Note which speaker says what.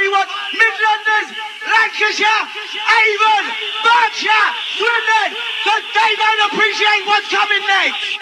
Speaker 1: I Midlanders, Lancashire, Avon, Berkshire, Swindon, so they don't appreciate what's coming next.